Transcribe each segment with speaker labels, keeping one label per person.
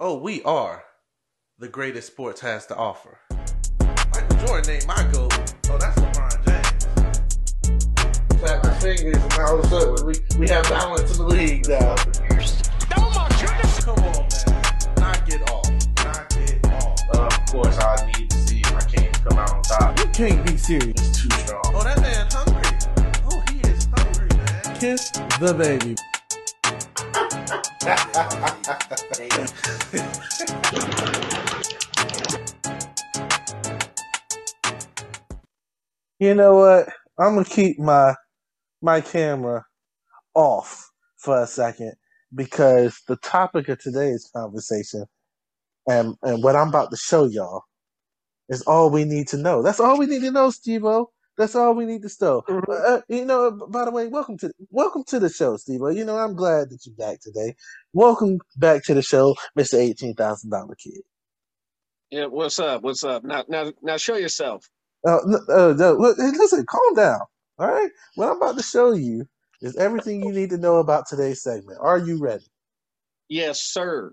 Speaker 1: Oh, we are the greatest sports has to offer. Michael Jordan ain't my goat. Oh, that's LeBron James. Clap the fingers, and all of a sudden we, we have balance in the league now.
Speaker 2: Oh my goodness!
Speaker 1: Come on, man. Knock it off. Knock it off.
Speaker 3: Uh, of course, I need to see if my king come out on top.
Speaker 1: You can't be serious.
Speaker 3: It's too strong.
Speaker 1: Oh, that man hungry. Oh, he is hungry, man. Kiss the baby. You know what? I'm gonna keep my my camera off for a second because the topic of today's conversation and and what I'm about to show y'all is all we need to know. That's all we need to know, Steve-O. That's all we need to know.
Speaker 2: Mm-hmm.
Speaker 1: Uh, you know. By the way, welcome to welcome to the show, Steve. You know, I'm glad that you're back today. Welcome back to the show, Mister Eighteen Thousand Dollar Kid.
Speaker 2: Yeah, what's up? What's up? Now, now, now, show yourself.
Speaker 1: Uh, uh, no, listen, calm down. All right, what I'm about to show you is everything you need to know about today's segment. Are you ready?
Speaker 2: Yes, sir.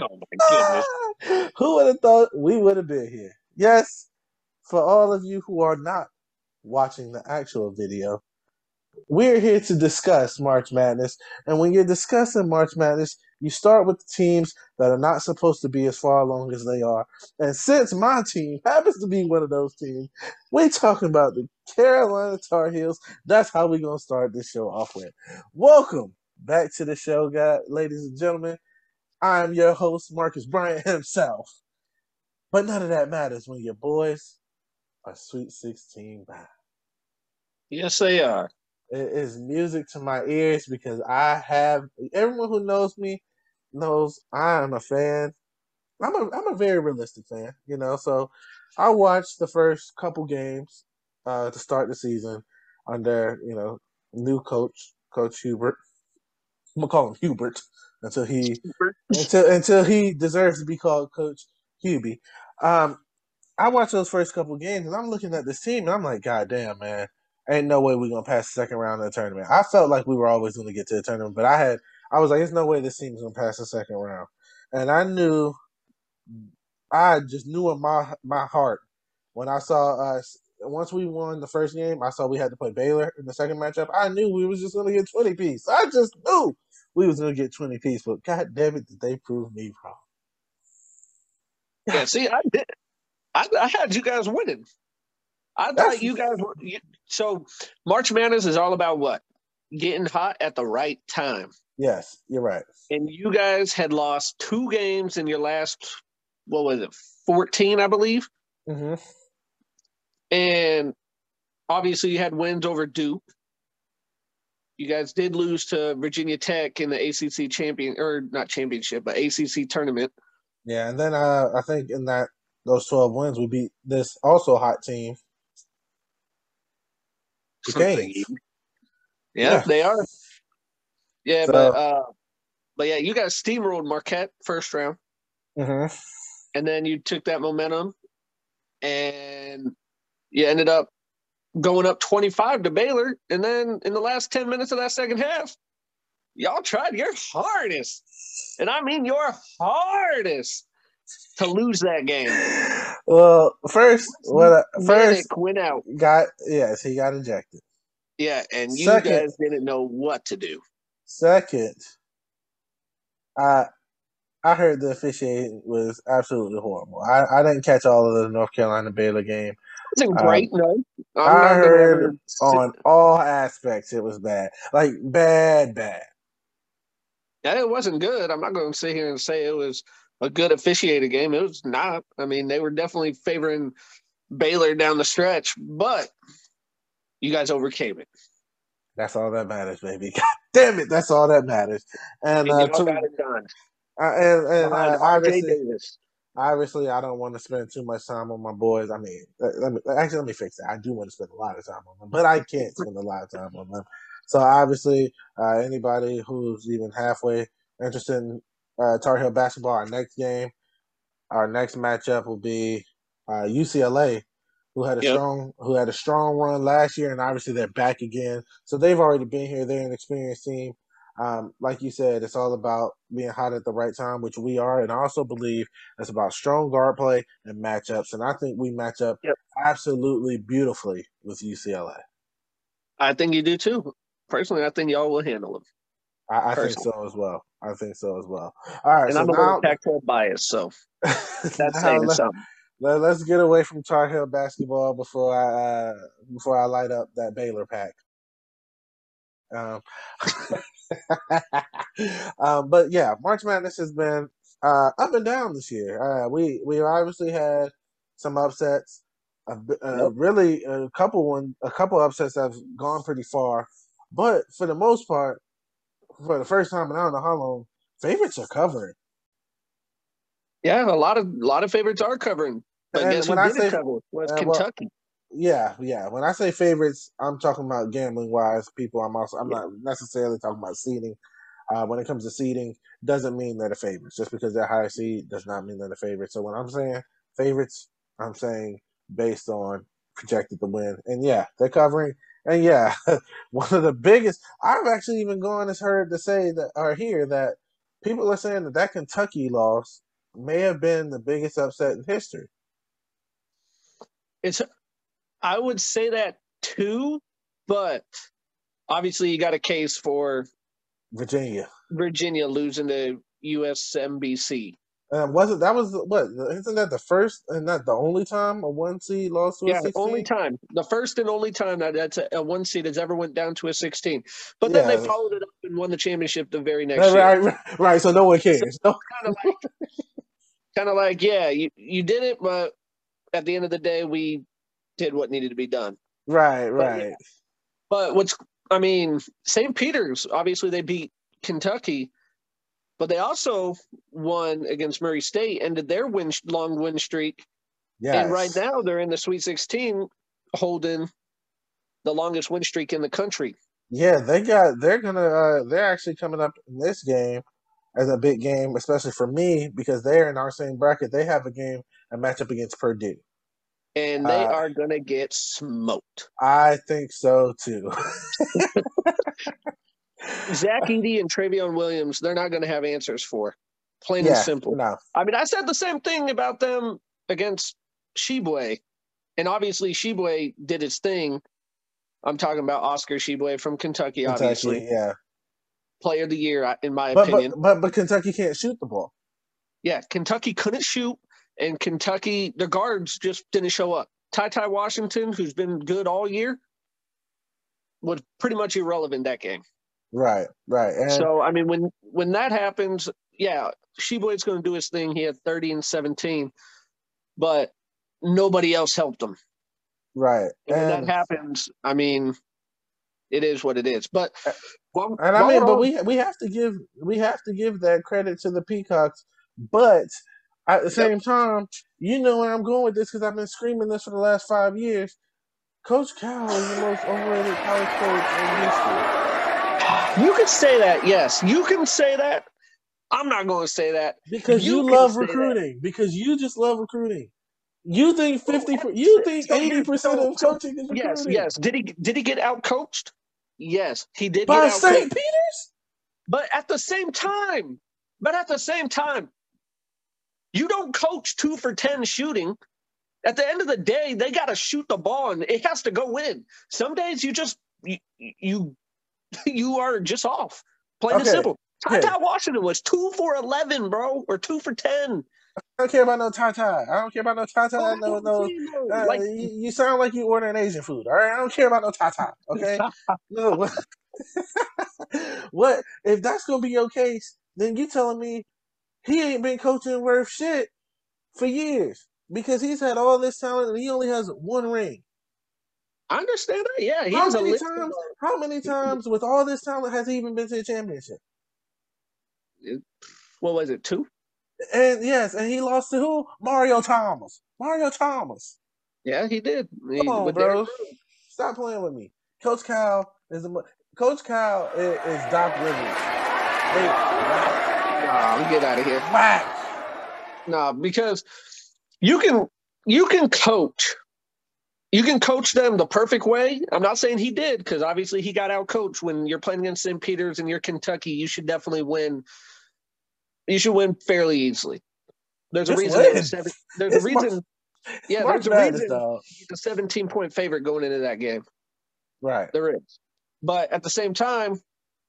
Speaker 2: Oh my goodness.
Speaker 1: Who would have thought we would have been here? Yes, for all of you who are not watching the actual video, we're here to discuss March Madness. And when you're discussing March Madness, you start with the teams that are not supposed to be as far along as they are. And since my team happens to be one of those teams, we're talking about the Carolina Tar Heels. That's how we're going to start this show off with. Welcome back to the show, guys, ladies and gentlemen. I'm your host, Marcus Bryant himself. But none of that matters when your boys are Sweet 16 bound.
Speaker 2: Yes, they are.
Speaker 1: It is music to my ears because I have everyone who knows me knows I am a fan. I'm a I'm a very realistic fan, you know. So I watched the first couple games uh, to start the season under you know new coach Coach Hubert. I'm gonna call him Hubert until he until until he deserves to be called Coach Hubie. Um, I watched those first couple games and I'm looking at this team and I'm like, God damn, man, ain't no way we're gonna pass the second round of the tournament. I felt like we were always gonna get to the tournament, but I had I was like, there's no way this team's gonna pass the second round. And I knew I just knew in my my heart when I saw us once we won the first game, I saw we had to play Baylor in the second matchup. I knew we was just gonna get twenty piece. I just knew we was gonna get twenty piece, but god damn it, did they prove me wrong.
Speaker 2: Yeah, see, I did. I, I had you guys winning. I
Speaker 1: That's-
Speaker 2: thought you guys were. You, so March Madness is all about what? Getting hot at the right time.
Speaker 1: Yes, you're right.
Speaker 2: And you guys had lost two games in your last, what was it, 14, I believe?
Speaker 1: hmm
Speaker 2: And obviously you had wins over Duke. You guys did lose to Virginia Tech in the ACC champion, or not championship, but ACC tournament.
Speaker 1: Yeah, and then uh, I think in that those twelve wins, we beat this also hot team.
Speaker 2: Something. Yeah,
Speaker 1: Yeah.
Speaker 2: they are. Yeah,
Speaker 1: So-
Speaker 2: but uh, but yeah, you guys steamrolled Marquette first round,
Speaker 1: hmm
Speaker 2: and then you took that momentum, and you ended up going up twenty five to Baylor, and then in the last ten minutes of that second half, y'all tried your hardest, and I mean your hardest, to lose that game.
Speaker 1: Well, first, what I, first
Speaker 2: Manek went out,
Speaker 1: got yes, he got ejected.
Speaker 2: yeah, and you
Speaker 1: Second.
Speaker 2: guys didn't know what to do.
Speaker 1: Second, I I heard the officiating was absolutely horrible. I, I didn't catch all of the North Carolina Baylor game.
Speaker 2: It wasn't
Speaker 1: Um,
Speaker 2: great, no. I'm
Speaker 1: I heard On all aspects, it was bad, like bad, bad.
Speaker 2: Yeah, it wasn't good. I'm not going to sit here and say it was a good officiated game. It was not. I mean, they were definitely favoring Baylor down the stretch, but you guys overcame it.
Speaker 1: That's all that matters, baby. God damn it, that's all that matters. And
Speaker 2: And
Speaker 1: uh, to,
Speaker 2: got it done.
Speaker 1: uh, and, and uh,
Speaker 2: R.J.
Speaker 1: obviously,
Speaker 2: Davis.
Speaker 1: Obviously, I don't want to spend too much time on my boys. I mean, let, me actually let me fix that. I do want to spend a lot of time on them, but I can't spend a lot of time on them. So obviously, uh, anybody who's even halfway interested in uh, Tar Heel basketball, our next game, our next matchup will be uh, UCLA, who had a
Speaker 2: Yep.
Speaker 1: strong who had a strong run last year, and obviously they're back again. So they've already been here. They're an experienced team. Um, like you said, it's all about being hot at the right time, which we are, and I also believe it's about strong guard play and matchups. And I think we match up
Speaker 2: Yep.
Speaker 1: absolutely beautifully with UCLA.
Speaker 2: I think you do too. Personally, I think y'all will handle them.
Speaker 1: I, I think so as well. I think so as well. All right,
Speaker 2: And
Speaker 1: so
Speaker 2: I'm a
Speaker 1: now,
Speaker 2: little Pac-12 bias, so that's saying
Speaker 1: let,
Speaker 2: something.
Speaker 1: let, us get away from Tar Heel basketball before I uh, before I light up that Baylor pack. Um, um, but yeah, March Madness has been uh, up and down this year. Uh, we we obviously had some upsets. A, bi- uh,
Speaker 2: Yep.
Speaker 1: Really, a couple one, a couple upsets have gone pretty far, but for the most part, for the first time in I don't know how long, favorites are covering.
Speaker 2: Yeah, a lot of a lot of favorites are covering. But
Speaker 1: And
Speaker 2: guess who
Speaker 1: I
Speaker 2: didn't
Speaker 1: say-
Speaker 2: cover? Was
Speaker 1: uh,
Speaker 2: Kentucky.
Speaker 1: Yeah, yeah. When I say favorites, I'm talking about gambling wise people. I'm also I'm
Speaker 2: Yeah.
Speaker 1: not necessarily talking about seeding. Uh, when it comes to seeding, doesn't mean they're the favorites. Just because they're high seed does not mean they're the favorites. So when I'm saying favorites, I'm saying based on projected to win. And yeah, they're covering. And yeah, one of the biggest. I've actually even gone as heard to say that or hear that people are saying that that Kentucky loss may have been the biggest upset in history.
Speaker 2: It's I would say that too, but obviously you got a case for
Speaker 1: Virginia.
Speaker 2: Virginia losing to USMBC.
Speaker 1: Um, wasn't that was what? Isn't that the first and not the only time a one seed lost to a
Speaker 2: Yeah,
Speaker 1: sixteen?
Speaker 2: only time, the first and only time that that's a, a one seed has ever went down to a sixteen. But then
Speaker 1: Yeah.
Speaker 2: they followed it up and won the championship the very next
Speaker 1: Right,
Speaker 2: year.
Speaker 1: right, right, right. So no one cares. No,
Speaker 2: Kind of like, kind of like, yeah, you you did it, but at the end of the day, we did what needed to be done.
Speaker 1: right,
Speaker 2: But
Speaker 1: right.
Speaker 2: yeah. But what's, I mean, St. Peter's, obviously they beat Kentucky, but they also won against Murray State, ended their win long win streak.
Speaker 1: Yeah.
Speaker 2: And right now they're in the Sweet 16 holding the longest win streak in the country.
Speaker 1: Yeah, they got. They're gonna. Uh, they're actually coming up in this game as a big game, especially for me because they're in our same bracket. They have a game, a matchup against Purdue.
Speaker 2: And they
Speaker 1: Uh,
Speaker 2: are going to get smoked.
Speaker 1: I think so too.
Speaker 2: Zach Edey and Trevion Williams, they're not going to have answers for. Plain and simple.
Speaker 1: no,
Speaker 2: I mean, I said the same thing about them against Tshiebwe, and obviously Tshiebwe did its thing. I'm talking about Oscar Tshiebwe from Kentucky, obviously
Speaker 1: yeah,
Speaker 2: player of the year in my
Speaker 1: but,
Speaker 2: opinion.
Speaker 1: but but but Kentucky can't shoot the ball.
Speaker 2: yeah, Kentucky couldn't shoot, and Kentucky the guards just didn't show up. Ty Ty Washington, who's been good all year, was pretty much irrelevant that game.
Speaker 1: Right, right, and
Speaker 2: So I mean, when when that happens, yeah, Tshiebwe's going to do his thing. He had 30 and 17, but nobody else helped him.
Speaker 1: right,
Speaker 2: And when that happens, I mean, it is what it is. But well,
Speaker 1: And I mean, but we we have to give we have to give that credit to the Peacocks. But at the same time, you know where I'm going with this because I've been screaming this for the last five years. Coach Cal is the most overrated college coach in history.
Speaker 2: you can say that. Yes, you can say that. I'm not going to say that.
Speaker 1: Because you,
Speaker 2: You
Speaker 1: love
Speaker 2: say that.
Speaker 1: recruiting. Because you just love recruiting. You think fifty. You think eighty percent of coaching is recruiting.
Speaker 2: Yes, yes. Did he did he get out coached? Yes, he did
Speaker 1: By
Speaker 2: get out
Speaker 1: St. Peter's.
Speaker 2: But at the same time, but at the same time, you don't coach two for 10 shooting. At the end of the day, they got to shoot the ball and it has to go in. Some days you just, you, you, you are just off. Plain and simple. Ty
Speaker 1: okay.
Speaker 2: Ty Washington was two for 11, bro, or two for 10.
Speaker 1: I don't care about no Tata. I don't care about no Tata. No, no. Uh,
Speaker 2: like,
Speaker 1: you, you sound like you ordering Asian food. All right, I don't care about no Tata. Okay, no. What, what if that's gonna be your case? Then you telling me he ain't been coaching worth shit for years because he's had all this talent and he only has one ring.
Speaker 2: I understand that. Yeah, he
Speaker 1: How many times? How many times with all this talent has he even been to the championship?
Speaker 2: what was it, two?
Speaker 1: And yes, and he lost to who? Mario Thomas. Mario Thomas.
Speaker 2: Yeah, he did. He-
Speaker 1: Come on, bro. Stop playing with me. Coach Cal is a, Coach Cal is, is Doc Rivers. Whack,
Speaker 2: Nah, get out of here.
Speaker 1: whack.
Speaker 2: No, because you can you can coach you can coach them the perfect way. I'm not saying he did because obviously he got out coached. When you're playing against St. Peter's and you're Kentucky, you should definitely win. You should win fairly easily. There's a reason.
Speaker 1: win.
Speaker 2: there's a seven- There's
Speaker 1: It's
Speaker 2: a reason. Yeah,
Speaker 1: March
Speaker 2: there's a reason.
Speaker 1: dog.
Speaker 2: He's a 17 point favorite going into that game.
Speaker 1: Right.
Speaker 2: There is, but at the same time,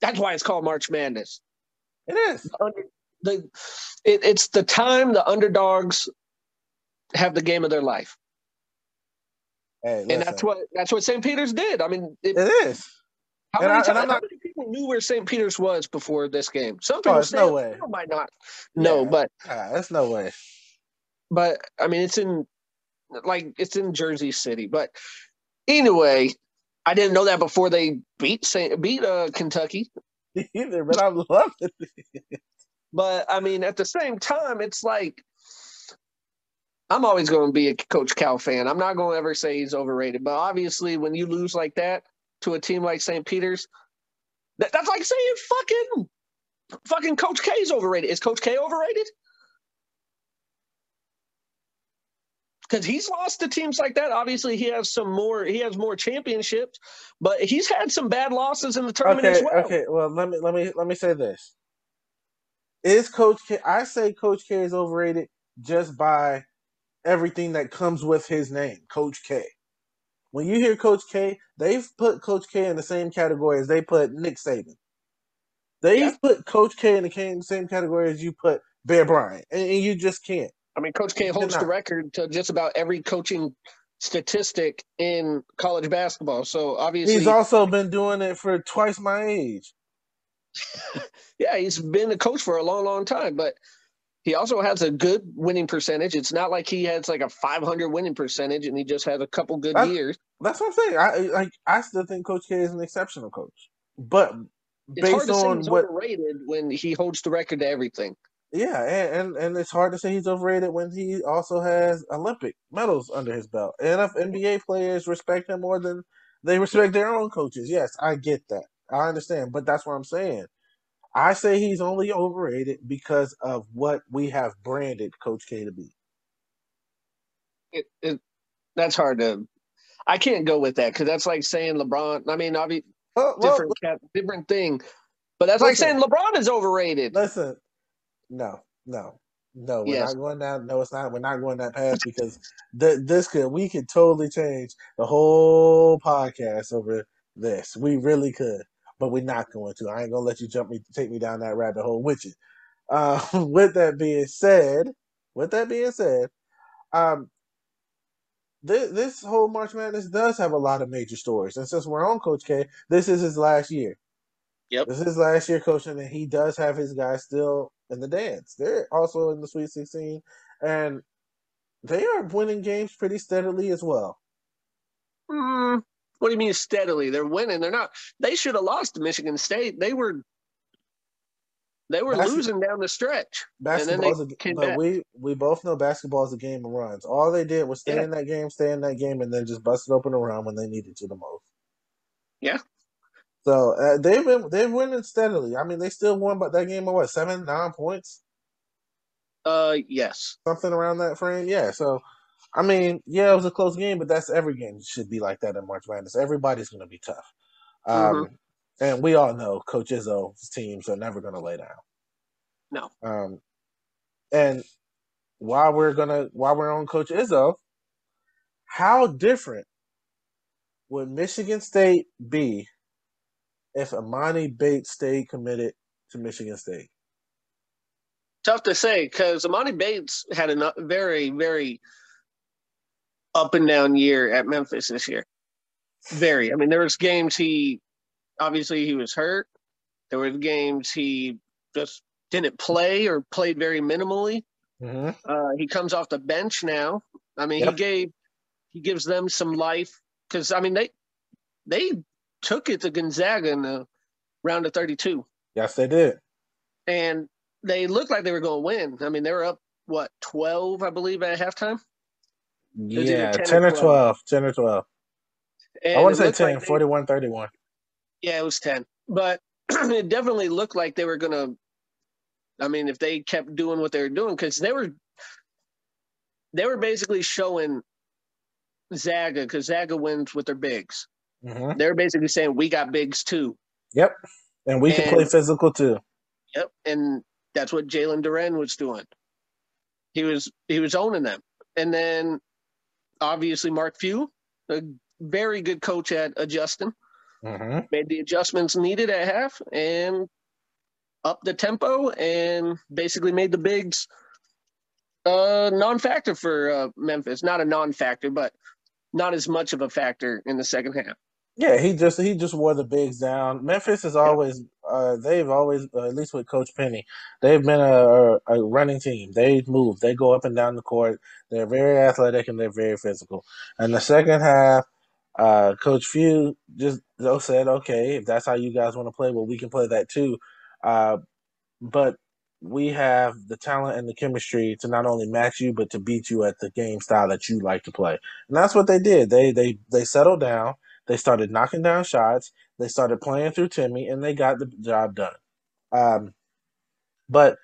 Speaker 2: that's why it's called March Madness.
Speaker 1: It is.
Speaker 2: Under, the it, it's the time the underdogs have the game of their life,
Speaker 1: Hey,
Speaker 2: and that's what that's what St. Peter's did. I mean, it,
Speaker 1: it is.
Speaker 2: How, many,
Speaker 1: I-
Speaker 2: ti-
Speaker 1: and I'm
Speaker 2: how many people knew where St. Peter's was before this game? Some
Speaker 1: Oh,
Speaker 2: people
Speaker 1: there's
Speaker 2: say
Speaker 1: no way.
Speaker 2: might not. No,
Speaker 1: Yeah.
Speaker 2: but
Speaker 1: Ah, that's no way.
Speaker 2: but I mean, it's in like it's in Jersey City. But anyway, I didn't know that before they beat Saint, beat uh, Kentucky.
Speaker 1: Either, but I love it.
Speaker 2: But I mean, at the same time, it's like I'm always going to be a Coach Cal fan. I'm not going to ever say he's overrated. But obviously, when you lose like that to a team like St. Peter's, that, that's like saying fucking fucking Coach K is overrated. Is Coach K overrated? Because he's lost to teams like that. Obviously, he has some more. He has more championships, but he's had some bad losses in the tournament
Speaker 1: Okay,
Speaker 2: as well.
Speaker 1: okay. Well, let me let me let me say this. Is Coach K? I say Coach K is overrated just by everything that comes with his name, Coach K. When you hear Coach K, they've put Coach K in the same category as they put Nick Saban. They've
Speaker 2: Yeah.
Speaker 1: put Coach K in the same category as you put Bear Bryant, and, and you just can't.
Speaker 2: I mean, Coach K holds the record to just about every coaching statistic in college basketball. So obviously,
Speaker 1: He's also been doing it for twice my age.
Speaker 2: yeah, he's been a coach for a long, long time. But he also has a good winning percentage. It's not like he has like a 500 winning percentage and he just has a couple good
Speaker 1: That's-
Speaker 2: years.
Speaker 1: That's what I'm saying. I like. I still think Coach K is an exceptional coach, but
Speaker 2: It's hard
Speaker 1: based
Speaker 2: to say
Speaker 1: on
Speaker 2: he's
Speaker 1: what
Speaker 2: overrated when he holds the record to everything.
Speaker 1: Yeah, and, and and it's hard to say he's overrated when he also has Olympic medals under his belt. Enough NBA players respect him more than they respect their own coaches. Yes, I get that. I understand, but that's what I'm saying. I say he's only overrated because of what we have branded Coach K to be.
Speaker 2: It, it, that's hard to. I can't go with that because that's like saying LeBron. I mean, obviously,
Speaker 1: Well, well,
Speaker 2: different cat, different thing. But that's like saying LeBron is overrated.
Speaker 1: listen, no, no, no, we're
Speaker 2: Yes.
Speaker 1: not going down. No, it's not. We're not going that path because th- this could we could totally change the whole podcast over this. We really could, but we're not going to. I ain't gonna let you jump me, take me down that rabbit hole with you. Uh, with that being said, with that being said, um, this this whole March Madness does have a lot of major stories, and since we're on Coach K, this is his last year.
Speaker 2: Yep.
Speaker 1: This is his last year coaching, and he does have his guys still in the dance. They're also in the Sweet 16, and they are winning games pretty steadily as well.
Speaker 2: Mm, what do you mean steadily? They're winning. They're not. They should have lost to Michigan State. They were. They were
Speaker 1: That's-
Speaker 2: losing down the stretch.
Speaker 1: Basketball, is a, but we we both know basketball is a game of runs. All they did was stay
Speaker 2: Yeah.
Speaker 1: in that game, stay in that game, and then just bust it open around when they needed to the most.
Speaker 2: Yeah.
Speaker 1: So uh, they've been they've winning steadily. I mean, they still won, but that game of what seven nine points,
Speaker 2: Uh, yes.
Speaker 1: something around that frame. Yeah. So, I mean, yeah, it was a close game, but that's every game should be like that in March Madness. Everybody's going to be tough. Um, And we all know Coach Izzo's teams are never going to lay down.
Speaker 2: No.
Speaker 1: Um, and while we're gonna while we're on Coach Izzo, how different would Michigan State be if Emoni Bates stayed committed to Michigan State?
Speaker 2: Tough to say because Emoni Bates had a very, very up and down year at Memphis this year. Very. I mean, there was games he obviously he was hurt. There were games he just didn't play or played very minimally.
Speaker 1: Mm-hmm.
Speaker 2: Uh, he comes off the bench now. I mean,
Speaker 1: Yep.
Speaker 2: he gave he gives them some life because I mean they they took it to Gonzaga in the round of 32,
Speaker 1: Yes, they did.
Speaker 2: and they looked like they were going to win. I mean, they were up what 12, I believe, at halftime.
Speaker 1: Yeah,
Speaker 2: 10 or
Speaker 1: 10 or
Speaker 2: 12.
Speaker 1: 12. 10 or 12.
Speaker 2: And
Speaker 1: I want to say 10,
Speaker 2: like they-
Speaker 1: 41 31.
Speaker 2: Yeah, it was 10. But it definitely looked like they were going to, I mean, if they kept doing what they were doing, because they were, they were basically showing Zaga because Zaga wins with their bigs.
Speaker 1: Hmm
Speaker 2: They're basically saying we got bigs too.
Speaker 1: Yep. And we can play physical too.
Speaker 2: Yep, and that's what Jalen Duren was doing. He was he was owning them, and then obviously Mark Few, a very good coach at adjusting,
Speaker 1: hmm
Speaker 2: made the adjustments needed at half and up the tempo and basically made the bigs uh non-factor for uh, Memphis. Not a non-factor, but not as much of a factor in the second half.
Speaker 1: Yeah, he just he just wore the bigs down. Memphis is always uh, they've always uh, at least with Coach Penny, they've been a, a running team. They move, they go up and down the court. They're very athletic and they're very physical. And the second half, uh, Coach Few just said, okay, if that's how you guys want to play, well, we can play that too. Uh, but we have the talent and the chemistry to not only match you but to beat you at the game style that you like to play. And that's what they did. They they they settled down. They started knocking down shots. They started playing through Timme, and they got the job done. Um, but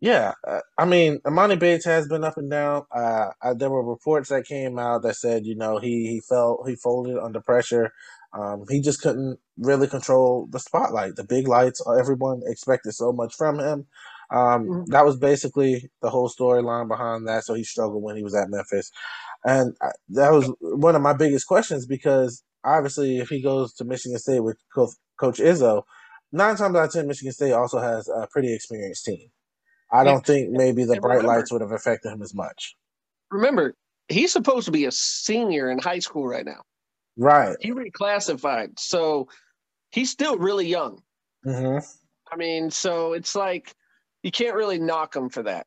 Speaker 1: yeah, uh, I mean, Emoni Bates has been up and down. Uh, uh, there were reports that came out that said, you know, he he felt he folded under pressure. Um, he just couldn't really control the spotlight, the big lights. Everyone expected so much from him. Um,
Speaker 2: Mhm.
Speaker 1: That was basically the whole storyline behind that. So he struggled when he was at Memphis, and I, that was one of my biggest questions because obviously, if he goes to Michigan State with Co- Coach Izzo, nine times out of ten, Michigan State also has a pretty experienced team. I don't think maybe the bright
Speaker 2: remember-
Speaker 1: lights would have affected him as much.
Speaker 2: Remember, he's supposed to be a senior in high school right now.
Speaker 1: Right.
Speaker 2: He reclassified, so he's still really young.
Speaker 1: hmm
Speaker 2: I mean, so it's like you can't really knock him for that,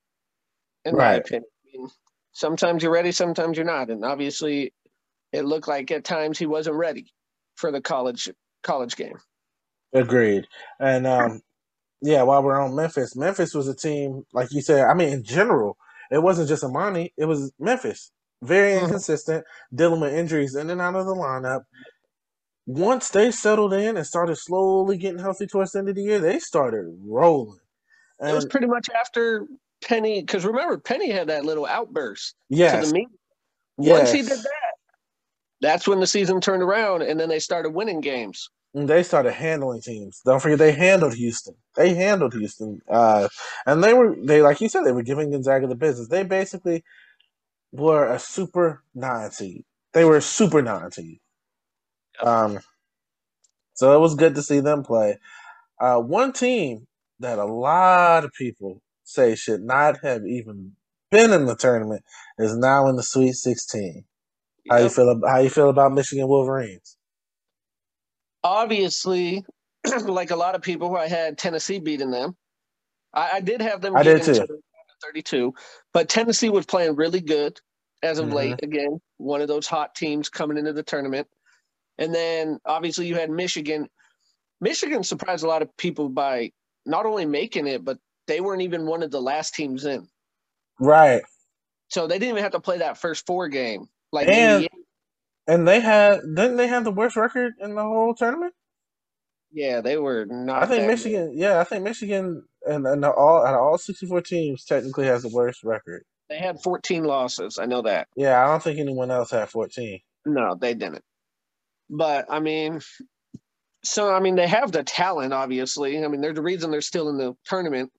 Speaker 2: in my opinion. I mean, sometimes you're ready, sometimes you're not, and obviously, it looked like at times he wasn't ready for the college college game.
Speaker 1: Agreed. And um, yeah, while we're on Memphis, Memphis was a team like you said. I mean, in general, it wasn't just Emoni; it was Memphis. Very
Speaker 2: Mhm.
Speaker 1: inconsistent, dealing with injuries in and out of the lineup. Once they settled in and started slowly getting healthy towards the end of the year, they started rolling.
Speaker 2: it was pretty much after Penny, because remember Penny had that little outburst to the media. Yes. Once he did that, that's when the season turned around, and then they started winning games.
Speaker 1: And they started handling teams. Don't forget they handled Houston. They handled Houston. Uh, and they were they like you said, they were giving Gonzaga the business. They basically were a super nine seed. They were a super nine seed. Um so it was good to see them play. Uh one team that a lot of people say should not have even been in the tournament is now in the Sweet Sixteen. How you feel about how you feel about Michigan Wolverines?
Speaker 2: Obviously, like a lot of people, I had Tennessee beating them. I, I did have them
Speaker 1: I did too.
Speaker 2: 32, but Tennessee was playing really good as of
Speaker 1: Mhm.
Speaker 2: late. Again, one of those hot teams coming into the tournament. And then obviously you had Michigan. Michigan surprised a lot of people by not only making it, but they weren't even one of the last teams in.
Speaker 1: Right.
Speaker 2: So they didn't even have to play that first four game. Like
Speaker 1: And- And they had didn't they have the worst record in the whole tournament?
Speaker 2: yeah, they were not.
Speaker 1: I think Michigan, yeah, I think Michigan and, and all out of all sixty four teams technically has the worst record.
Speaker 2: They had 14 losses. I know that.
Speaker 1: Yeah, I don't think anyone else had fourteen.
Speaker 2: No, they didn't. But I mean, so I mean, they have the talent. Obviously, I mean, they're the reason they're still in the tournament.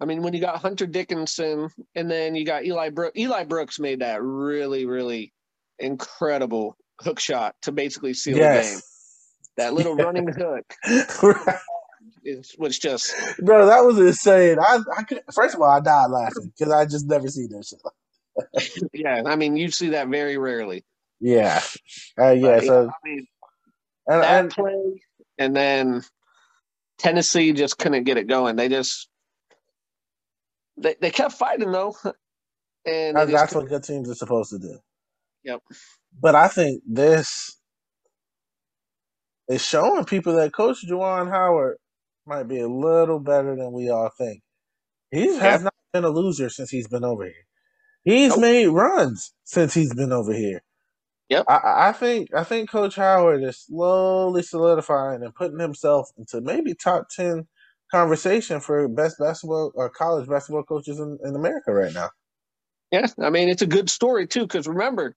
Speaker 2: I mean, when you got Hunter Dickinson and then you got Eli Brooks. Eli Brooks made that really, really incredible hook shot to basically seal the game. That little running hook
Speaker 1: Right.
Speaker 2: is was just
Speaker 1: Bro, that was insane. I, I could, first of all, I died laughing because I just never seen that shit.
Speaker 2: yeah. I mean, you see that very rarely.
Speaker 1: Yeah, uh, yeah.
Speaker 2: But,
Speaker 1: So
Speaker 2: I mean,
Speaker 1: and,
Speaker 2: that
Speaker 1: and
Speaker 2: play, and then Tennessee just couldn't get it going. They just they, they kept fighting though, and they
Speaker 1: that-
Speaker 2: just
Speaker 1: that's what good teams are supposed to do.
Speaker 2: Yep.
Speaker 1: But I think this is showing people that Coach Juwan Howard might be a little better than we all think. He has not been a loser since he's been over here. He's
Speaker 2: Nope.
Speaker 1: made runs since he's been over here.
Speaker 2: Yep.
Speaker 1: I- I, I think I think Coach Howard is slowly solidifying and putting himself into maybe top ten conversation for best basketball or college basketball coaches in, in America right now.
Speaker 2: yeah. I mean, it's a good story too because remember,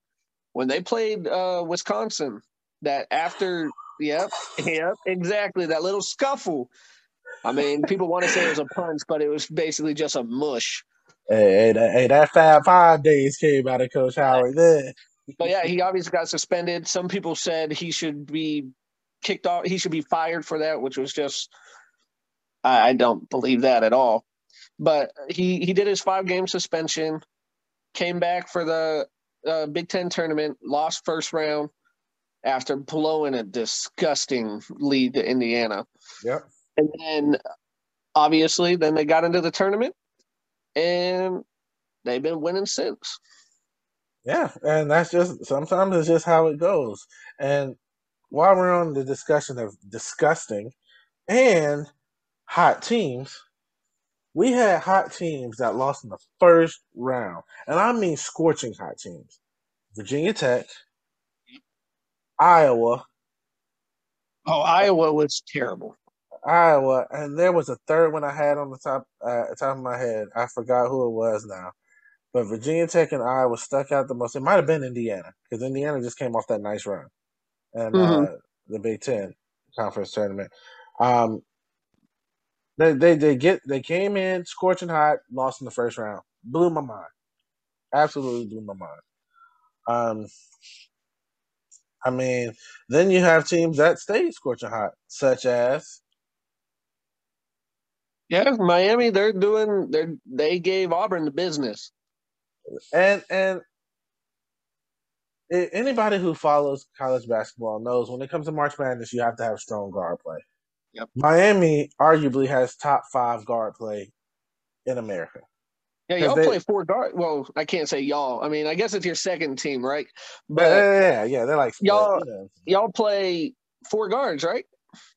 Speaker 2: when they played uh, Wisconsin. That after, yep, yep, exactly that little scuffle. I mean, people want to say it was a punch, but it was basically just a mush.
Speaker 1: Hey, hey, that, hey, that Fab Five days came out of Coach Howard then.
Speaker 2: But yeah, he obviously got suspended. Some people said he should be kicked off. He should be fired for that, which was just I, I don't believe that at all. But he he did his five game suspension, came back for the uh, Big Ten tournament, lost first round after blowing a disgusting lead to Indiana.
Speaker 1: Yep.
Speaker 2: And then obviously, then they got into the tournament and they've been winning since.
Speaker 1: Yeah, and that's just sometimes it's just how it goes. And while we're on the discussion of disgusting and hot teams, we had hot teams that lost in the first round. And I mean scorching hot teams. Virginia Tech, Iowa,
Speaker 2: Oh, Iowa was terrible.
Speaker 1: Iowa, and there was a third one I had on the top uh, top of my head. I forgot who it was now, but Virginia Tech and Iowa stuck out the most. It might have been Indiana because Indiana just came off that nice run, and
Speaker 2: Mhm.
Speaker 1: uh, the Big Ten conference tournament. Um, they they they get they came in scorching hot, lost in the first round. Blew my mind. Absolutely blew my mind. Um, I mean, then you have teams that stayed scorching hot, such as
Speaker 2: Yeah, Miami, they're doing they they gave Auburn the business.
Speaker 1: and and anybody who follows college basketball knows when it comes to March Madness, you have to have strong guard play.
Speaker 2: Yep.
Speaker 1: Miami arguably has top five guard play in America.
Speaker 2: Yeah, y'all
Speaker 1: they-
Speaker 2: play four guard. Well, I can't say y'all. I mean, I guess it's your second team, right?
Speaker 1: But
Speaker 2: But
Speaker 1: yeah, yeah, they're like
Speaker 2: Y'all-
Speaker 1: you know.
Speaker 2: y'all play four guards, right?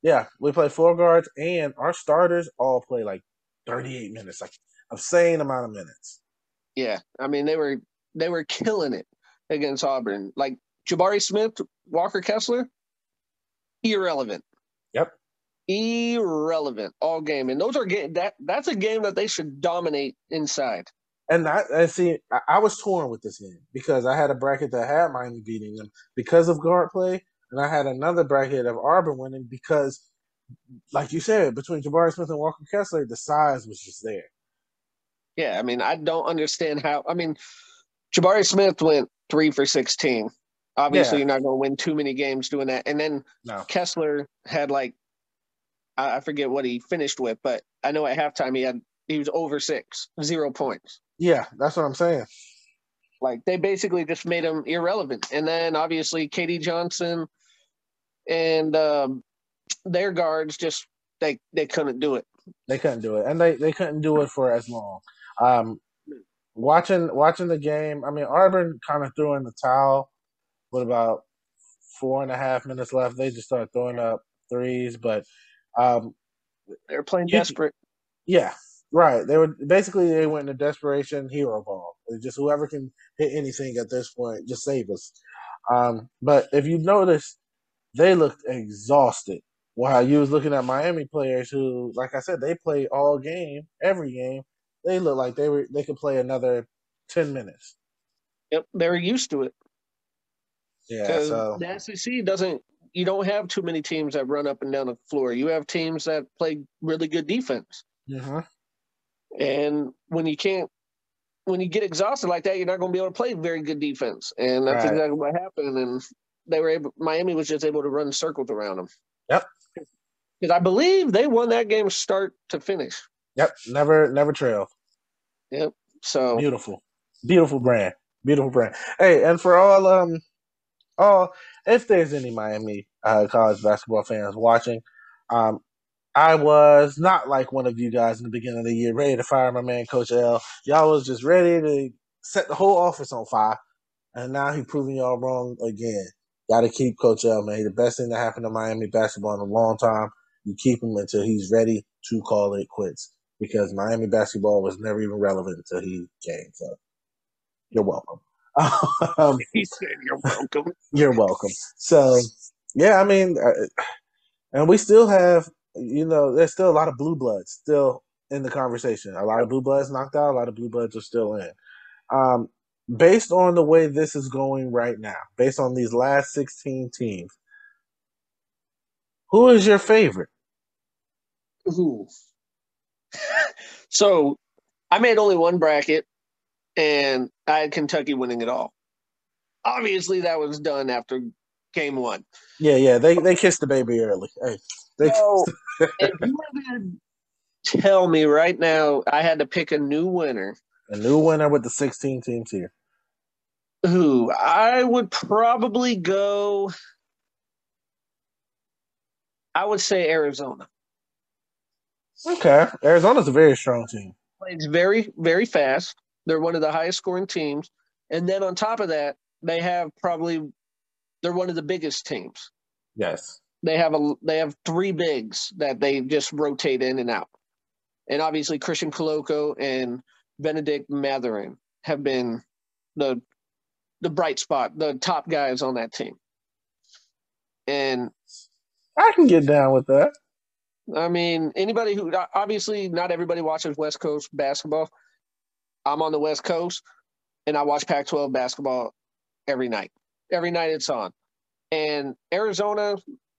Speaker 1: Yeah, we play four guards, and our starters all play like thirty-eight minutes, like insane amount of minutes.
Speaker 2: Yeah, I mean they were they were killing it against Auburn. Like Jabari Smith, Walker Kessler, irrelevant. Irrelevant all game, and those are game that that's a game that they should dominate inside.
Speaker 1: And I, I see, I, I was torn with this game because I had a bracket that had Miami beating them because of guard play, and I had another bracket of Auburn winning because, like you said, between Jabari Smith and Walker Kessler, the size was just there.
Speaker 2: Yeah, I mean I don't understand how. I mean, Jabari Smith went three for sixteen. Obviously,
Speaker 1: Yeah.
Speaker 2: you're not going to win too many games doing that. And then
Speaker 1: No,
Speaker 2: Kessler had like I I forget what he finished with, but I know at halftime he had he was over six, zero points.
Speaker 1: yeah, that's what I'm saying.
Speaker 2: Like they basically just made him irrelevant. And then obviously KD Johnson and um, their guards just they they couldn't do it.
Speaker 1: They couldn't do it, and they, they couldn't do it for as long. Um, watching watching the game, I mean, Auburn kind of threw in the towel with about four and a half minutes left. They just started throwing up threes, but um,
Speaker 2: They were playing
Speaker 1: You-
Speaker 2: desperate.
Speaker 1: Yeah, right. They were basically they went into desperation hero ball. It's just whoever can hit anything at this point, just save us. Um, but if you notice, they looked exhausted. While you was looking at Miami players who, like I said, they play all game, every game. They look like they were they could play another ten minutes.
Speaker 2: Yep, they're used to it.
Speaker 1: Yeah. So
Speaker 2: the SEC doesn't you don't have too many teams that run up and down the floor. You have teams that play really good defense.
Speaker 1: mhm.
Speaker 2: And when you can't, when you get exhausted like that, you're not going to be able to play very good defense. And that's
Speaker 1: Right.
Speaker 2: exactly what happened. And they were able, Miami was just able to run circles around them.
Speaker 1: Yep.
Speaker 2: Because I believe they won that game start to finish.
Speaker 1: Yep. Never never trailed. Yep.
Speaker 2: So
Speaker 1: Beautiful, beautiful brand, beautiful brand. Hey, and for all um, all if there's any Miami uh, college basketball fans watching, um, I was not like one of you guys in the beginning of the year, ready to fire my man Coach L. Y'all was just ready to set the whole office on fire, and now he proving y'all wrong again. Got to keep Coach L, man. He the best thing that happened to Miami basketball in a long time. You keep him until he's ready to call it quits because Miami basketball was never even relevant until he came. So you're welcome. um,
Speaker 2: he said, "You're welcome."
Speaker 1: you're welcome. So yeah, I mean, uh, and we still have, you know, there's still a lot of blue bloods still in the conversation. A lot of blue bloods knocked out. A lot of blue bloods are still in. Um, based on the way this is going right now, based on these last 16 teams, who is your favorite?
Speaker 2: Ooh. so I made only one bracket and I had Kentucky winning it all. Obviously, that was done after game one.
Speaker 1: Yeah, yeah, they they kissed the baby early. Hey, they,
Speaker 2: So if you were to tell me right now I had to pick a new winner,
Speaker 1: a new winner with the 16 teams here.
Speaker 2: who I would probably go. I would say Arizona.
Speaker 1: Okay, Arizona's a very strong team.
Speaker 2: Plays very, very fast. They're one of the highest scoring teams. And then on top of that, they have probably they're one of the biggest teams.
Speaker 1: Yes.
Speaker 2: They have a they have three bigs that they just rotate in and out. And obviously Christian Koloko and Bennedict Mathurin have been the the bright spot, the top guys on that team. And
Speaker 1: I can get down with that.
Speaker 2: I mean, anybody who obviously not everybody watches West Coast basketball. I'm on the West Coast and I watch Pac 12 basketball every night. Every night it's on. And Arizona,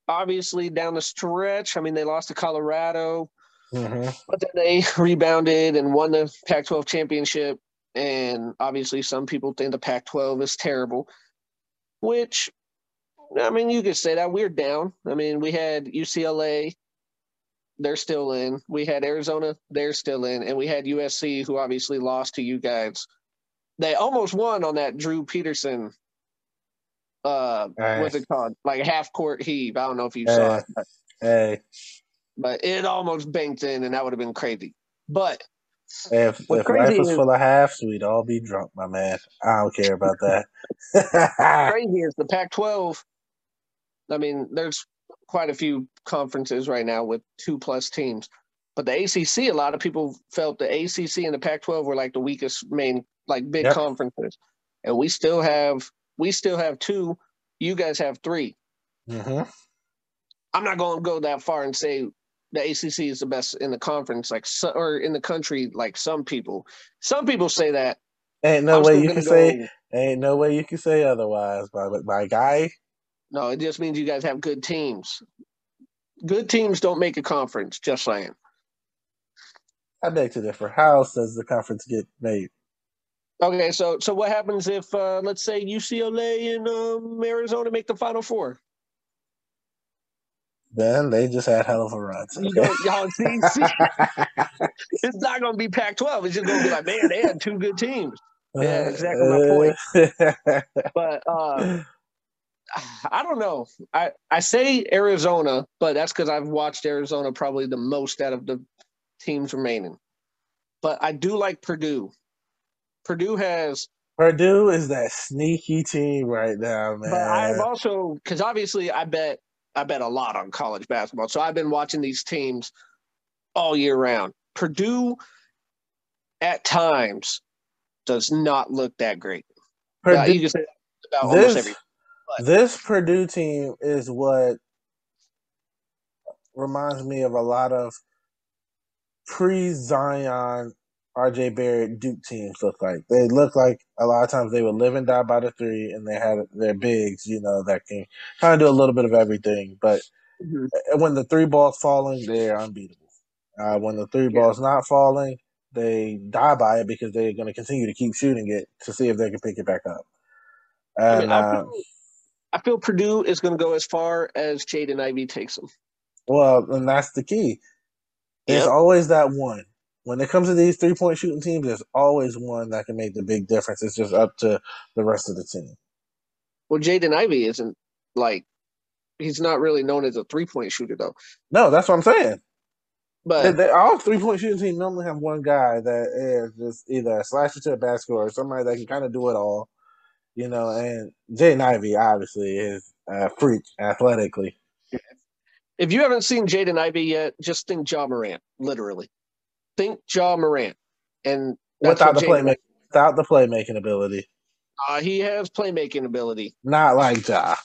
Speaker 2: obviously down the stretch, I mean, they lost to Colorado,
Speaker 1: hmm
Speaker 2: but then they rebounded and won the Pac 12 championship. And obviously, some people think the Pac 12 is terrible, which, I mean, you could say that we're down. I mean, we had UCLA, they're still in. We had Arizona, they're still in. And we had USC, who obviously lost to you guys. They almost won on that Drew Peterson. Uh,
Speaker 1: Hey,
Speaker 2: what's it called? Like half court heave. I don't know if you saw it, but,
Speaker 1: hey,
Speaker 2: but it almost banked in, and that would have been crazy. But
Speaker 1: if if life was
Speaker 2: is-
Speaker 1: full of halves, we'd all be drunk, my man. I don't care about that.
Speaker 2: crazy is the Pac-12. I mean, there's quite a few conferences right now with two plus teams, but the ACC. A lot of people felt the ACC and the Pac-12 were like the weakest main, like big
Speaker 1: Yep.
Speaker 2: conferences, and we still have we still have two. You guys have three.
Speaker 1: hmm
Speaker 2: I'm not going to go that far and say the ACC is the best in the conference, like so, or in the country, like some people. Some people say that.
Speaker 1: Ain't no
Speaker 2: I'm
Speaker 1: way you can say. Ain't no way you can say otherwise, my my guy.
Speaker 2: No, it just means you guys have good teams. Good teams don't make a conference. Just saying.
Speaker 1: I beg to differ. How else does the conference get made?
Speaker 2: Okay, so so what happens if uh, let's say UCLA and um, Arizona make the Final Four?
Speaker 1: Then they just had hell of a run. Okay.
Speaker 2: don't, y'all see, see, it's not going to be Pac-12. It's just going to be like, man, they had two good teams. Yeah, exactly my
Speaker 1: point.
Speaker 2: But uh, I don't know. I I say Arizona, but that's because I've watched Arizona probably the most out of the teams remaining. But I do like Purdue. Purdue has
Speaker 1: Purdue is that sneaky team right now, man.
Speaker 2: But I've also because obviously I bet I bet a lot on college basketball. So I've been watching these teams all year round. Purdue at times does not look that great.
Speaker 1: Purdue,
Speaker 2: Uh, you can say about almost
Speaker 1: this, this Purdue team is what reminds me of a lot of pre Zion RJ Barrett Duke teams look like. They look like a lot of times they would live and die by the three and they had their bigs, you know, that can kind of do a little bit of everything. But
Speaker 2: Mhm.
Speaker 1: when the three ball's falling, they're unbeatable. Uh, when the three
Speaker 2: Yeah.
Speaker 1: ball's not falling, they die by it because they're going to continue to keep shooting it to see if they can pick it back up.
Speaker 2: I mean,
Speaker 1: uh,
Speaker 2: I feel Purdue is going to go as far as Jaden Ivey takes them.
Speaker 1: well, and that's the key. There's
Speaker 2: Yep.
Speaker 1: always that one. When it comes to these three point shooting teams, there's always one that can make the big difference. It's just up to the rest of the team.
Speaker 2: Well, Jaden Ivey isn't like he's not really known as a three point shooter though.
Speaker 1: No, that's what I'm saying.
Speaker 2: But
Speaker 1: They, they, all three point shooting teams normally have one guy that is just either a slasher to a basket or somebody that can kind of do it all. You know, and Jaden Ivey obviously is a freak athletically.
Speaker 2: if you haven't seen Jaden Ivey yet, just think Ja Morant, literally. Think Ja Morant. And
Speaker 1: Without the playmaking, without the playmaking ability,
Speaker 2: Uh, he has playmaking ability.
Speaker 1: not like Ja,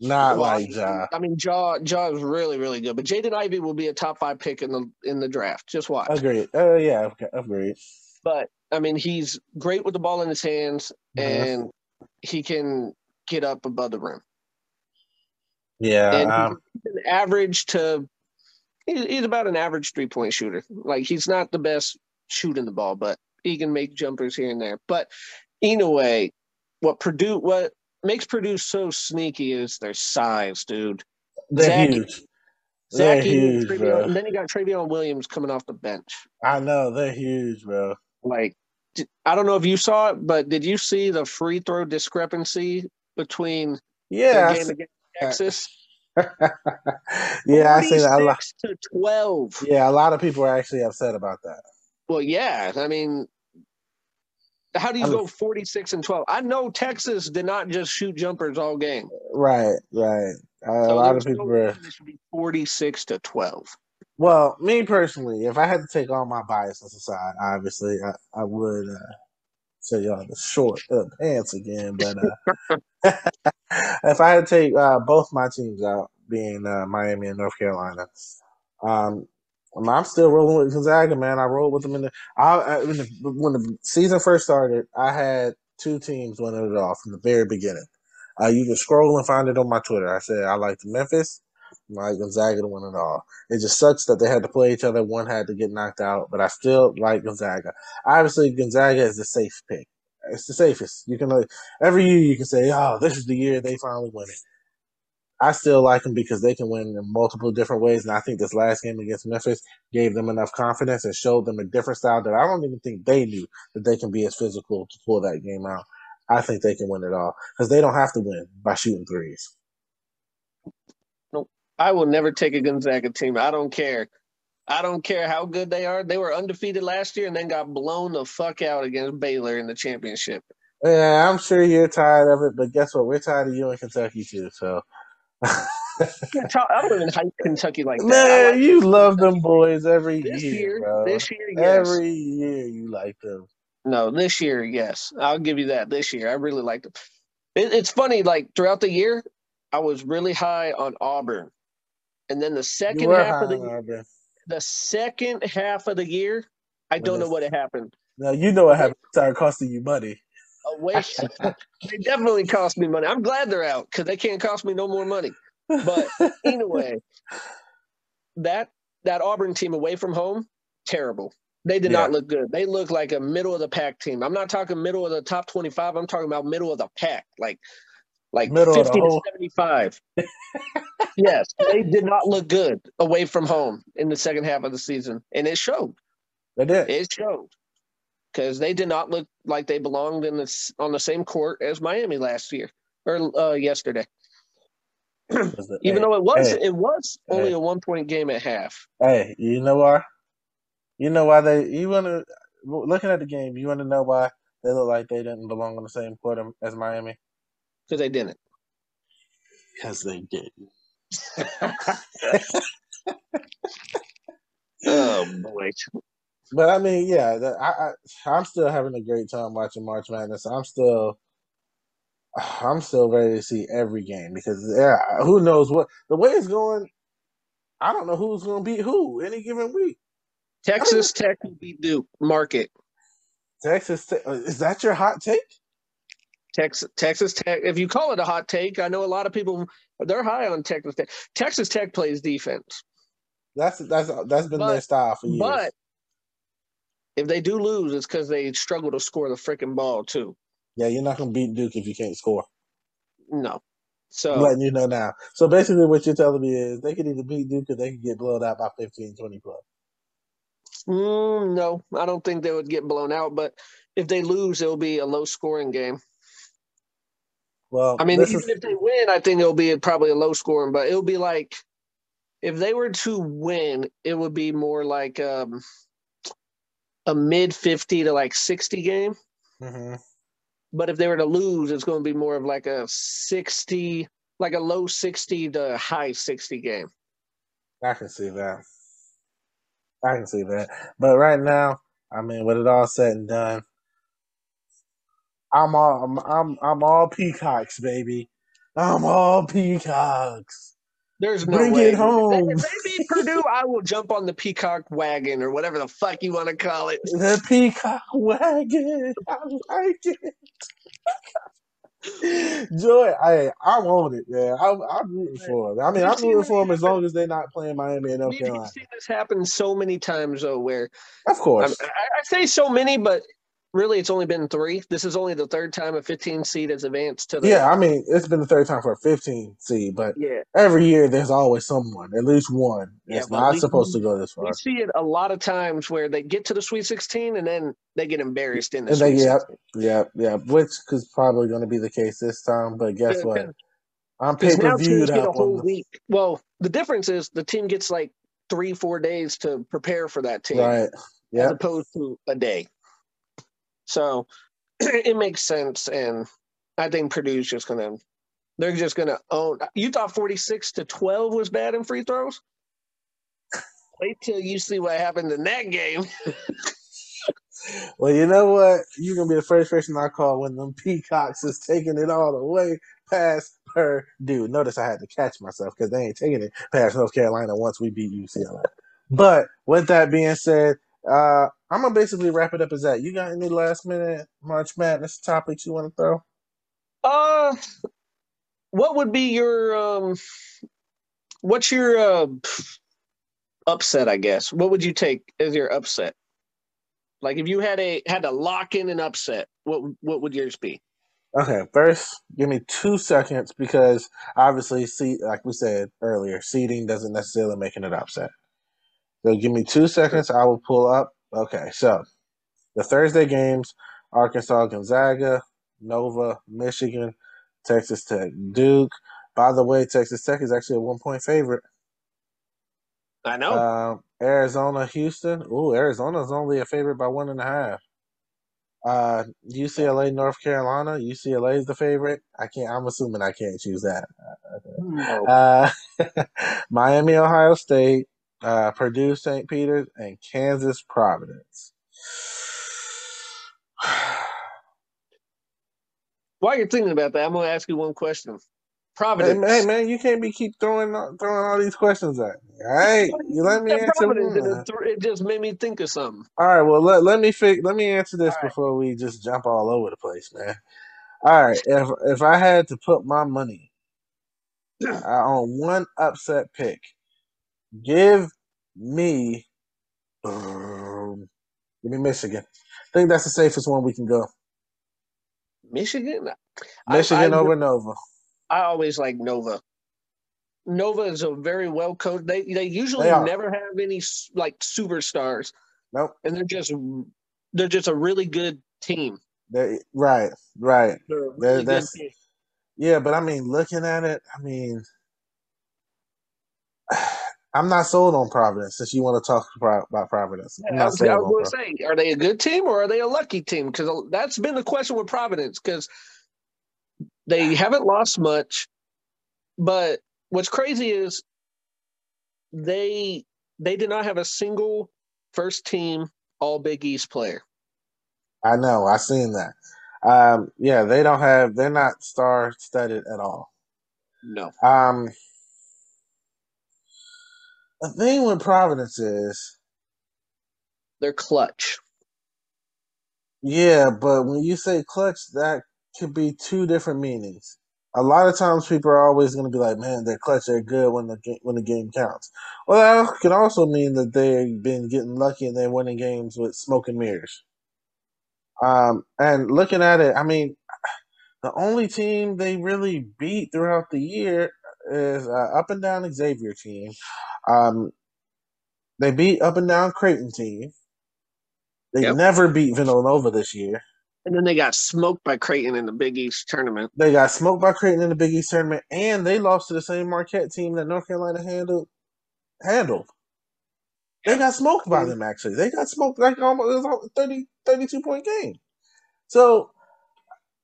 Speaker 1: not
Speaker 2: Well,
Speaker 1: like Ja.
Speaker 2: I mean, Jaw Jaw is really really good, but Jaden Ivey will be a top five pick in the in the draft. Just watch.
Speaker 1: Agreed. Uh, yeah, okay, agreed.
Speaker 2: But I mean, he's great with the ball in his hands, and he can get up above the rim.
Speaker 1: Yeah,
Speaker 2: and
Speaker 1: um,
Speaker 2: he's an average to he's about an average three point shooter. Like he's not the best shooting the ball, but he can make jumpers here and there. But anyway, what Purdue what makes Purdue so sneaky is their size, dude.
Speaker 1: they're
Speaker 2: Zach-
Speaker 1: huge. They're huge,
Speaker 2: Travion- and then you got Trevion Williams coming off the bench.
Speaker 1: I know they're huge, bro.
Speaker 2: Like I don't know if you saw it, but did you see the free throw discrepancy between
Speaker 1: Yeah,
Speaker 2: the game against Texas?
Speaker 1: yeah, I see that a lot.
Speaker 2: to twelve.
Speaker 1: Yeah, a lot of people are actually upset about that.
Speaker 2: Well, yeah. I mean, how do you go 46 and 12? I know Texas did not just shoot jumpers all game.
Speaker 1: Right, right. Uh, a lot of
Speaker 2: no
Speaker 1: people are.
Speaker 2: reason It should be 46 to 12.
Speaker 1: Well, me personally, if I had to take all my biases aside, obviously, I, I would uh, say y'all the short uh, pants again. But uh, if I had to take uh, both my teams out, being uh, Miami and North Carolina, um, I'm still rolling with Gonzaga, man. I rolled with them in the, I, I, when the when the season first started. I had two teams winning it all from the very beginning. Uh, you can scroll and find it on my Twitter. I said I liked Memphis, like Gonzaga to win it all. It just sucks that they had to play each other. One had to get knocked out, but I still like Gonzaga. Obviously, Gonzaga is the safe pick. It's the safest. You can like every year you can say, "Oh, this is the year they finally win it." I still like them because they can win in multiple different ways, and I think this last game against Memphis gave them enough confidence and showed them a different style that I don't even think they knew that they can be as physical to pull that game out. I think they can win it all because they don't have to win by shooting threes.
Speaker 2: I will never take a Gonzaga team. I don't care. I don't care how good they are. They were undefeated last year and then got blown the fuck out against Baylor in the championship.
Speaker 1: Yeah, I'm sure you're tired of it, but guess what? We're tired of you in Kentucky too. So,
Speaker 2: I don't even hype Kentucky like that.
Speaker 1: Man,
Speaker 2: like
Speaker 1: you love them boys every
Speaker 2: this
Speaker 1: year,
Speaker 2: year.
Speaker 1: bro.
Speaker 2: This year, yes.
Speaker 1: Every year you like them.
Speaker 2: No, this year, yes. I'll give you that. This year, I really like them. It, it's funny, like throughout the year, I was really high on Auburn, and then the second half of the
Speaker 1: Auburn.
Speaker 2: the second half of the year, I don't know what happened.
Speaker 1: Now you know what happened. Started costing you money.
Speaker 2: Away, they definitely cost me money. I'm glad they're out because they can't cost me no more money. But anyway, that that Auburn team away from home, terrible. They did not look good. They look like a middle of the pack team. I'm not talking middle of the top 25. I'm talking about middle of the pack, like like
Speaker 1: Middle
Speaker 2: 50 to 75. yes, they did not look good away from home in the second half of the season, and it showed.
Speaker 1: they did.
Speaker 2: It showed because they did not look like they belonged in this on the same court as Miami last year or uh, yesterday. Even
Speaker 1: hey,
Speaker 2: though it was
Speaker 1: hey,
Speaker 2: it was only
Speaker 1: hey.
Speaker 2: a one point game at half.
Speaker 1: Hey, you know why? You know why they? You want to looking at the game? You want to know why they look like they didn't belong on the same court as Miami?
Speaker 2: Because they didn't.
Speaker 1: Because they didn't.
Speaker 2: Oh boy.
Speaker 1: But I mean, yeah, the, I, I I'm still having a great time watching March Madness. I'm still I'm still ready to see every game because yeah, who knows what the way it's going. I don't know who's going to beat who any given week.
Speaker 2: Texas Tech will beat Duke. Mark it.
Speaker 1: Texas, Te- is that your hot take?
Speaker 2: Texas Texas Tech. If you call it a hot take, I know a lot of people they're high on Texas Tech. Texas Tech plays defense.
Speaker 1: That's that's that's been their style for years.
Speaker 2: But if they do lose, it's because they struggle to score the freaking ball too.
Speaker 1: yeah, you're not going to beat Duke if you can't score.
Speaker 2: No.
Speaker 1: I'm
Speaker 2: So
Speaker 1: letting you know now. So basically, what you're telling me is they could either beat Duke or they could get blown out by 15, 20 plus.
Speaker 2: mm, no, I don't think they would get blown out. But if they lose, it'll be a low scoring game.
Speaker 1: Well,
Speaker 2: I mean, even
Speaker 1: is
Speaker 2: if they win, I think it'll be probably a low scoring, but it'll be like if they were to win, it would be more like um, a mid 50 to like 60 game.
Speaker 1: mhm.
Speaker 2: But if they were to lose, it's going to be more of like a 60, like a low 60 to high 60 game.
Speaker 1: I can see that. I can see that. But right now, I mean, with it all said and done, I'm all I'm I'm, I'm all peacocks, baby. I'm all peacocks.
Speaker 2: There's no
Speaker 1: Bring
Speaker 2: way.
Speaker 1: it home.
Speaker 2: Beat Purdue, I will jump on the peacock wagon or whatever the fuck you want to call it.
Speaker 1: The peacock wagon. I like it. Joy, I I want it, man. I'm, I'm rooting for him. I mean, I'm rooting for him as long as they're not playing Miami and North
Speaker 2: We've seen this happen so many times, though, where
Speaker 1: Of course.
Speaker 2: I I say so many, but really it's only been three. This is only the third time a 15 seed has advanced to the.
Speaker 1: Yeah, I mean, it's been the third time for a 15 seed, but
Speaker 2: Yeah.
Speaker 1: every year there's always someone, at least one.
Speaker 2: Yeah,
Speaker 1: It's not
Speaker 2: we-
Speaker 1: supposed to go this far.
Speaker 2: We see it a lot of times where they get to the Sweet 16 and then they get embarrassed in the
Speaker 1: And
Speaker 2: Sweet
Speaker 1: yeah,
Speaker 2: 16.
Speaker 1: yeah, yeah, which is probably going to be the case this time. But guess
Speaker 2: Yeah,
Speaker 1: what? I'm
Speaker 2: Because
Speaker 1: pay
Speaker 2: now
Speaker 1: per
Speaker 2: teams
Speaker 1: viewed
Speaker 2: get a whole
Speaker 1: on the
Speaker 2: week. Well, the difference is the team gets like three, four days to prepare for that team,
Speaker 1: right.
Speaker 2: as opposed to a day. So it makes sense, and I think Purdue's just gonna. They're just gonna own. You thought forty six to twelve was bad in free throws. Wait till you see what happened in that game.
Speaker 1: Well, you know what? You're gonna be the first person I call when them Peacocks is taking it all the way past Purdue. Notice I had to catch myself because they ain't taking it past North Carolina once we beat UCLA. But with that being said, uh, I'm gonna basically wrap it up as that. You got any last minute March Madness topics you want to throw?
Speaker 2: Uh, what would be your um? What's your uh upset? I guess. What would you take as your upset? Like if you had a had to lock in an upset, what what would yours be?
Speaker 1: Okay, first, give me two seconds because obviously, see, like we said earlier, seeding doesn't necessarily make an upset. So give me two seconds. I will pull up. Okay, so the Thursday games: Arkansas, Gonzaga, Nova, Michigan, Texas Tech, Duke. By the way, Texas Tech is actually a one-point favorite.
Speaker 2: I know.
Speaker 1: Um, Arizona, Houston. Ooh, Arizona's only a favorite by one and a half. Uh, UCLA, North Carolina. UCLA is the favorite. I can't. I'm assuming I can't choose that.
Speaker 2: no.
Speaker 1: Uh, Miami, Ohio State. Uh, Purdue, St. Peter's, and Kansas, Providence.
Speaker 2: While you're thinking about that, I'm gonna ask you one question.
Speaker 1: Hey,
Speaker 2: Providence.
Speaker 1: man, hey, man, you can't be keep throwing throwing all these questions at me. All right, you let me answer
Speaker 2: Providence, it, just made me think of something.
Speaker 1: All right, well let, let me fig- let me answer this
Speaker 2: All right.
Speaker 1: before we just jump all over the place, man. All right, if if I had to put my money on one upset pick, give me um, give me Michigan. I think that's the safest one we can go.
Speaker 2: Michigan. I-
Speaker 1: Michigan
Speaker 2: I,
Speaker 1: over Nova.
Speaker 2: I always like Nova. Nova is a very well coached. They they usually
Speaker 1: They
Speaker 2: never have any like superstars,
Speaker 1: Nope.
Speaker 2: and they're just they're just a really good team.
Speaker 1: They, right, right.
Speaker 2: They're a
Speaker 1: That-
Speaker 2: really good
Speaker 1: that's-
Speaker 2: team.
Speaker 1: Yeah, but I mean, looking at it, I mean, I'm not sold on Providence. Since you want to talk about Providence, I'm not
Speaker 2: I was going to say, are they a good team or are they a lucky team? Because that's been the question with Providence. Because they haven't lost much, but what's crazy is they they did not have a single first team All Big East player.
Speaker 1: I know. I seen that. Um, yeah, they don't have. They're not star studded at all.
Speaker 2: No,
Speaker 1: Um, the thing with Providence is,
Speaker 2: they're clutch.
Speaker 1: yeah, but when you say clutch, that could be two different meanings. A lot of times, people are always going to be like, "Man, they're clutch. They're good when the game, when the game counts." Well, that can also mean that they've been getting lucky and they're winning games with smoke and mirrors. Um, and looking at it, I mean, the only team they really beat throughout the year is uh, up and down Xavier team. Um, they beat up and down Creighton team. They
Speaker 2: Yep.
Speaker 1: never beat Villanova this year.
Speaker 2: And then they got smoked by Creighton in the Big East tournament.
Speaker 1: They got smoked by Creighton in the Big East tournament, and they lost to the same Marquette team that North Carolina handled. Handled. They got smoked by them. Actually, they got smoked like almost it was a 30, 32 point game. So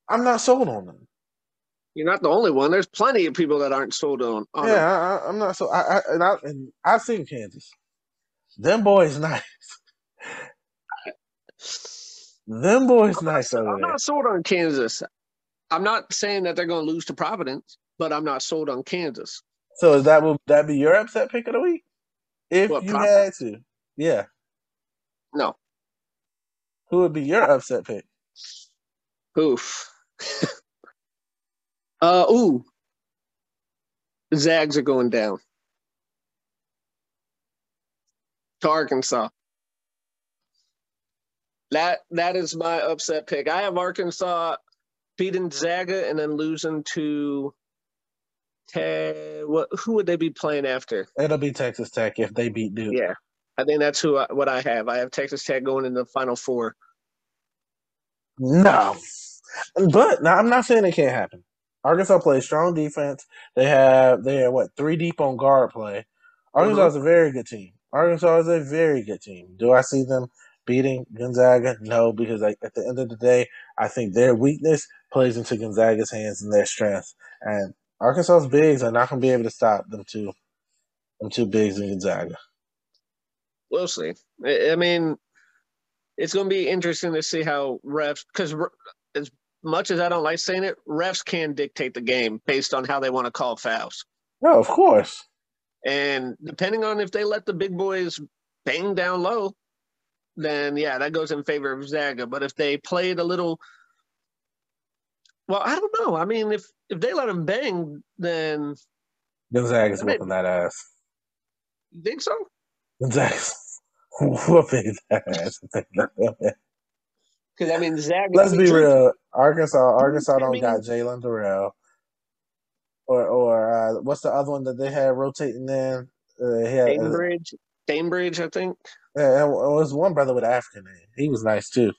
Speaker 1: I'm not sold on them.
Speaker 2: You're not the only one. There's plenty of people that aren't sold on. on
Speaker 1: yeah. I, I'm not so. I, I and I and I've seen Kansas. Them boys nice. Them boys
Speaker 2: I'm
Speaker 1: nice over
Speaker 2: I'm not sold on Kansas. I'm not saying that they're going to lose to Providence, but I'm not sold on Kansas.
Speaker 1: So that would that be your upset pick of the week? If
Speaker 2: What,
Speaker 1: you
Speaker 2: Pop?
Speaker 1: had to, yeah.
Speaker 2: No.
Speaker 1: Who would be your upset pick?
Speaker 2: Oof. uh ooh. Zags are going down. To Arkansas. That that is my upset pick. I have Arkansas beating Zaga and then losing to Te- what who would they be playing after?
Speaker 1: It'll be Texas Tech if they beat Duke.
Speaker 2: Yeah. I think that's who I, what I have. I have Texas Tech going in the final four.
Speaker 1: No, but now I'm not saying it can't happen. Arkansas plays strong defense. They have they are what three deep on guard play. Arkansas is a very good team. Arkansas is a very good team. Do I see them beating Gonzaga? No, because like at the end of the day, I think their weakness plays into Gonzaga's hands and their strength. And Arkansas's bigs are not going to be able to stop them two, them two bigs in Gonzaga.
Speaker 2: We'll see. I I mean, it's going to be interesting to see how refs, because much as I don't like saying it, refs can dictate the game based on how they want to call fouls.
Speaker 1: No, of course.
Speaker 2: And depending on if they let the big boys bang down low, then yeah, that goes in favor of Zaga. But if they played a little, well, I don't know. I mean, if if they let them bang, then
Speaker 1: Gonzaga's whooping that ass.
Speaker 2: you think so?
Speaker 1: Gonzaga's whooping that ass.
Speaker 2: Because I mean, Zaga.
Speaker 1: Let's be real. Arkansas, Arkansas don't got Jalen Duren, or or uh, what's the other one that they had rotating in? Uh, had, uh,
Speaker 2: Cambridge, Cambridge, I think.
Speaker 1: yeah, it was one brother with an African name. He was nice too,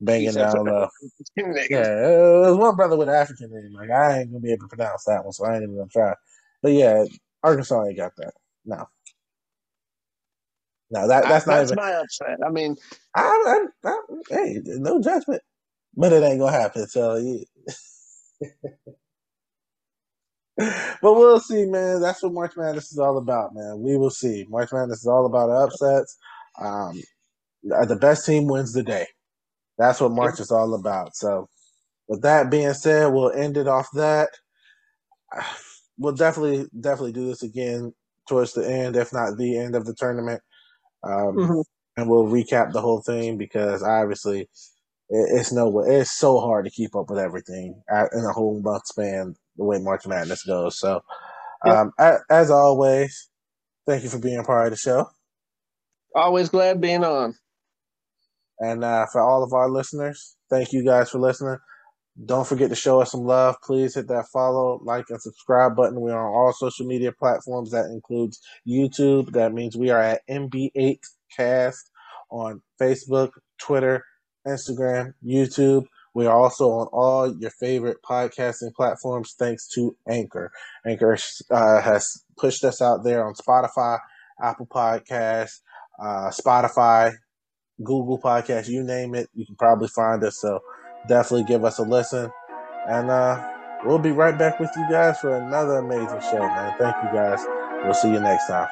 Speaker 1: banging down low.
Speaker 2: Yeah.
Speaker 1: Yeah, it was one brother with an African name. Like I ain't gonna be able to pronounce that one, so I ain't even gonna try. But yeah, Arkansas ain't got that. No, no, that that's not even.
Speaker 2: my upset. I mean,
Speaker 1: I, I, I, hey, no judgment, but it ain't gonna happen. So, yeah. but we'll see, man. That's what March Madness is all about, man. We will see. March Madness is all about upsets. Um, the best team wins the day. That's what March is all about. So, with that being said, we'll end it off that. We'll definitely, definitely do this again towards the end, if not the end of the tournament. Um,
Speaker 2: Mhm.
Speaker 1: and we'll recap the whole thing because obviously it, it's no way it's so hard to keep up with everything in a whole month span the way March Madness goes. So, um, a, as always, thank you for being part of the show,
Speaker 2: always glad being on.
Speaker 1: and uh, for all of our listeners, thank you guys for listening. Don't forget to show us some love. Please hit that follow, like, and subscribe button. We are on all social media platforms. That includes YouTube. That means we are at MB8 Cast on Facebook, Twitter, Instagram, YouTube. We are also on all your favorite podcasting platforms thanks to Anchor. Anchor uh, has pushed us out there on Spotify, Apple Podcasts, uh, Spotify, Google Podcasts, you name it. You can probably find us. So definitely give us a listen. And uh, we'll be right back with you guys for another amazing show, man. Thank you guys. We'll see you next time.